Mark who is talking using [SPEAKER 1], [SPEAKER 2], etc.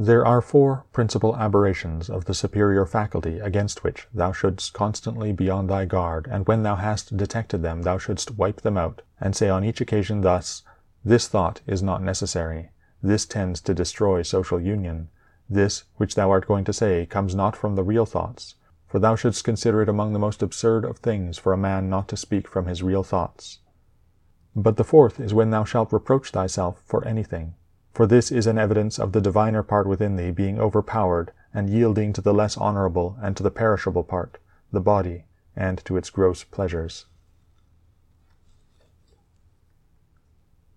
[SPEAKER 1] There are four principal aberrations of the superior faculty against which thou shouldst constantly be on thy guard, and when thou hast detected them thou shouldst wipe them out, and say on each occasion thus: This thought is not necessary; this tends to destroy social union; this, which thou art going to say, comes not from the real thoughts; for thou shouldst consider it among the most absurd of things for a man not to speak from his real thoughts. But the fourth is when thou shalt reproach thyself for anything. For this is an evidence of the diviner part within thee being overpowered, and yielding to the less honourable and to the perishable part, the body, and to its gross pleasures.